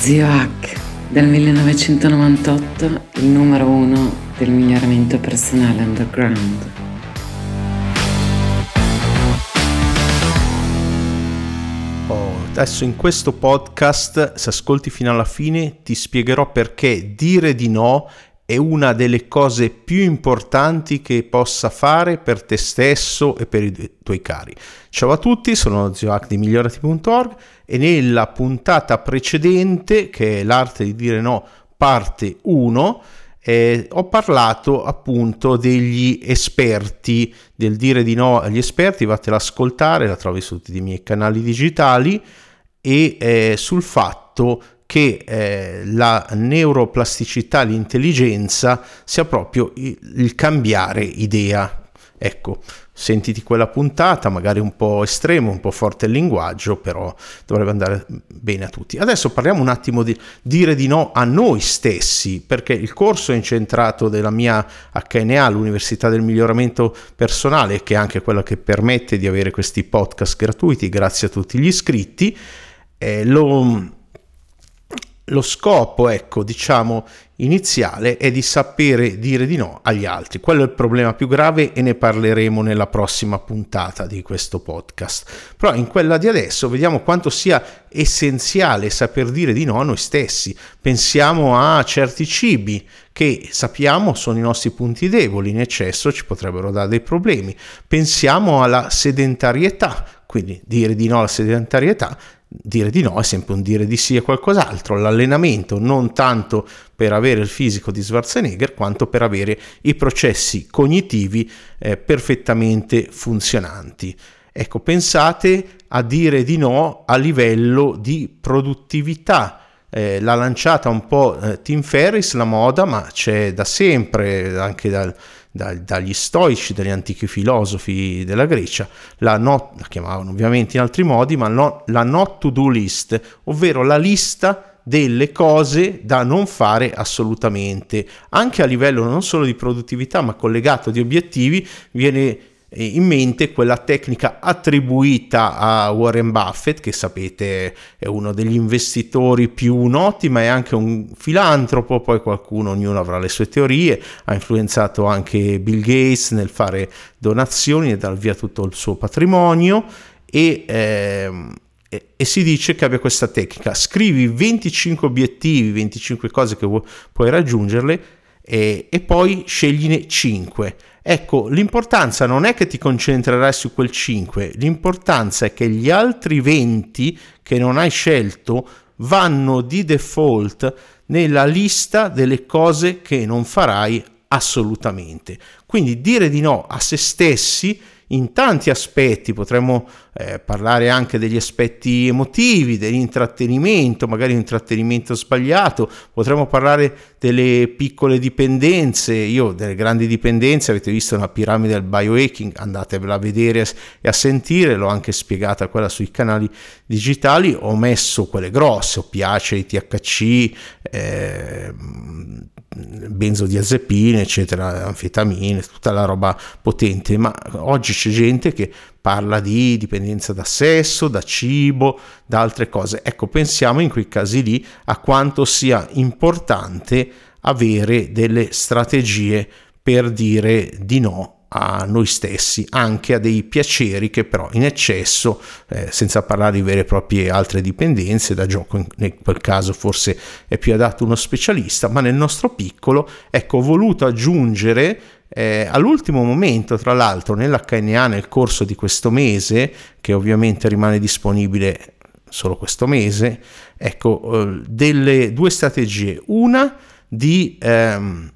Zio Hack, del 1998, il numero uno del miglioramento personale underground. Oh, adesso in questo podcast, se ascolti fino alla fine, ti spiegherò perché dire di no è una delle cose più importanti che possa fare per te stesso e per i tuoi cari. Ciao a tutti, sono Zio Hack di migliorati.org e nella puntata precedente, che è l'arte di dire no, parte 1, eh, ho parlato appunto degli esperti, del dire di no agli esperti, vattela ad ascoltare, la trovi su tutti i miei canali digitali e eh, sul fatto che eh, la neuroplasticità, l'intelligenza sia proprio il, cambiare idea. Ecco, sentiti quella puntata, magari un po' estremo, un po' forte il linguaggio, però dovrebbe andare bene a tutti. Adesso parliamo un attimo di dire di no a noi stessi, perché il corso è incentrato della mia HNA, l'Università del Miglioramento Personale, che è anche quella che permette di avere questi podcast gratuiti, grazie a tutti gli iscritti. Eh, lo, lo scopo, ecco, diciamo, iniziale è di sapere dire di no agli altri. Quello è il problema più grave e ne parleremo nella prossima puntata di questo podcast. Però in quella di adesso vediamo quanto sia essenziale saper dire di no a noi stessi. Pensiamo a certi cibi che sappiamo sono i nostri punti deboli, in eccesso ci potrebbero dare dei problemi. Pensiamo alla sedentarietà, quindi dire di no alla sedentarietà dire di no è sempre un dire di sì a qualcos'altro. L'allenamento non tanto per avere il fisico di Schwarzenegger quanto per avere i processi cognitivi eh, perfettamente funzionanti. Ecco, pensate a dire di no a livello di produttività. Eh, l'ha lanciata un po' eh, Tim Ferris la moda, ma c'è da sempre, anche dal, da, dagli stoici, dagli antichi filosofi della Grecia, la, not, la chiamavano ovviamente in altri modi, ma no, la not to do list, ovvero la lista delle cose da non fare assolutamente. Anche a livello non solo di produttività, ma collegato di obiettivi, viene in mente quella tecnica attribuita a Warren Buffett, che sapete è uno degli investitori più noti, ma è anche un filantropo, poi qualcuno, ognuno avrà le sue teorie, ha influenzato anche Bill Gates nel fare donazioni e dar via tutto il suo patrimonio e, ehm, e, e si dice che abbia questa tecnica, scrivi 25 obiettivi, 25 cose che pu- puoi raggiungerle e, e poi scegline 5 Ecco, l'importanza non è che ti concentrerai su quel 5, l'importanza è che gli altri 20 che non hai scelto vanno di default nella lista delle cose che non farai assolutamente. Quindi dire di no a se stessi in tanti aspetti, potremmo eh, parlare anche degli aspetti emotivi, dell'intrattenimento, magari un intrattenimento sbagliato, potremmo parlare delle piccole dipendenze, io delle grandi dipendenze, avete visto una piramide del biohacking, andatevela a vedere e a sentire, l'ho anche spiegata quella sui canali digitali, ho messo quelle grosse, oppiacei, THC, eh, benzodiazepine, eccetera, anfetamine, tutta la roba potente, ma oggi c'è gente che parla di dipendenza da sesso, da cibo, da altre cose. Ecco, pensiamo in quei casi lì a quanto sia importante avere delle strategie per dire di no a noi stessi, anche a dei piaceri che però in eccesso, eh, senza parlare di vere e proprie altre dipendenze, da gioco in, quel caso forse è più adatto uno specialista, ma nel nostro piccolo, ecco, ho voluto aggiungere eh, all'ultimo momento, tra l'altro, nell'HNA nel corso di questo mese, che ovviamente rimane disponibile solo questo mese, ecco, eh, delle due strategie, una di... Ehm,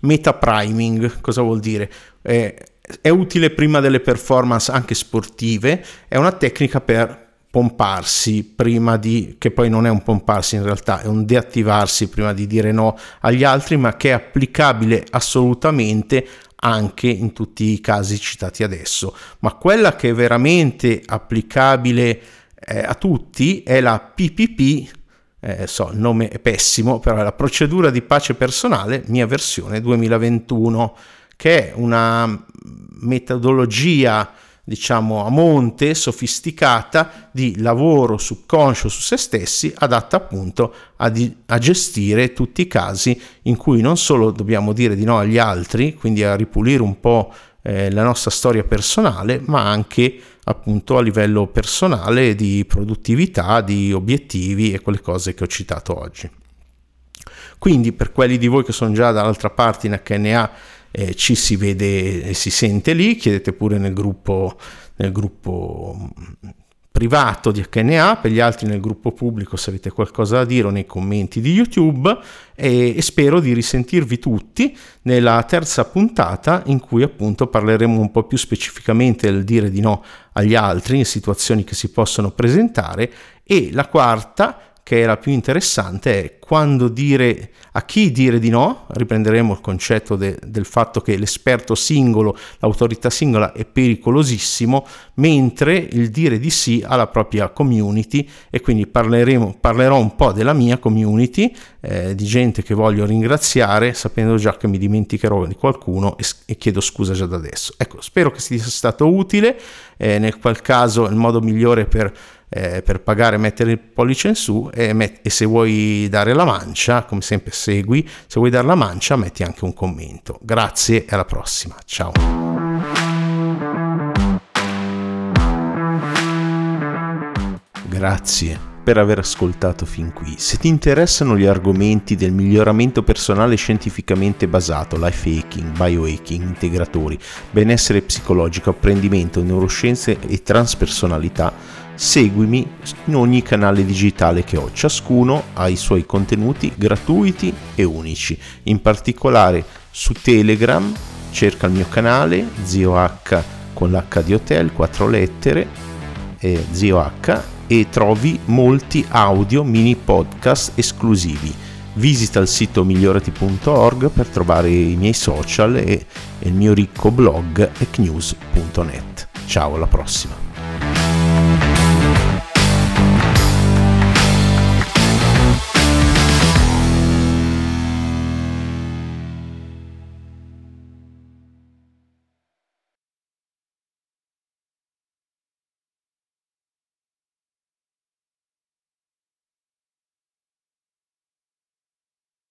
Meta priming, cosa vuol dire? Eh, è utile prima delle performance anche sportive, è una tecnica per pomparsi prima di, che poi non è un pomparsi in realtà, è un deattivarsi prima di dire no agli altri, ma che è applicabile assolutamente anche in tutti i casi citati adesso. Ma quella che è veramente applicabile eh, a tutti è la PPP eh, so, il nome è pessimo, però è la procedura di pace personale, mia versione 2021, che è una metodologia diciamo a monte, sofisticata di lavoro subconscio su se stessi, adatta appunto a, di, a gestire tutti i casi in cui non solo dobbiamo dire di no agli altri, quindi a ripulire un po' eh, la nostra storia personale, ma anche appunto a livello personale di produttività, di obiettivi e quelle cose che ho citato oggi. Quindi per quelli di voi che sono già dall'altra parte in HNA eh, ci si vede e si sente lì, chiedete pure nel gruppo, nel gruppo privato di HNA, per gli altri nel gruppo pubblico se avete qualcosa da dire o nei commenti di YouTube e, e, spero di risentirvi tutti nella terza puntata in cui appunto parleremo un po' più specificamente del dire di no agli altri in situazioni che si possono presentare e la quarta che è la più interessante è quando dire a chi dire di no, riprenderemo il concetto de, del fatto che l'esperto singolo, l'autorità singola è pericolosissimo, mentre il dire di sì alla propria community e quindi parlerò un po' della mia community, eh, di gente che voglio ringraziare, sapendo già che mi dimenticherò di qualcuno e, e chiedo scusa già da adesso. Ecco, spero che sia stato utile, eh, nel qual caso il modo migliore per eh, per pagare mettere il pollice in su e, met- e, se vuoi dare la mancia, come sempre segui, se vuoi dare la mancia metti anche un commento. Grazie e alla prossima, ciao. Grazie per aver ascoltato fin qui. Se ti interessano gli argomenti del miglioramento personale scientificamente basato, life hacking, biohacking, integratori, benessere psicologico, apprendimento, neuroscienze e transpersonalità, seguimi in ogni canale digitale che ho, ciascuno ha i suoi contenuti gratuiti e unici, in particolare su Telegram cerca il mio canale Zio H con l'H di hotel, quattro lettere, eh, Zio H e trovi molti audio mini podcast esclusivi. Visita il sito migliorati.org per trovare i miei social e il mio ricco blog ecnews.net. Ciao, alla prossima!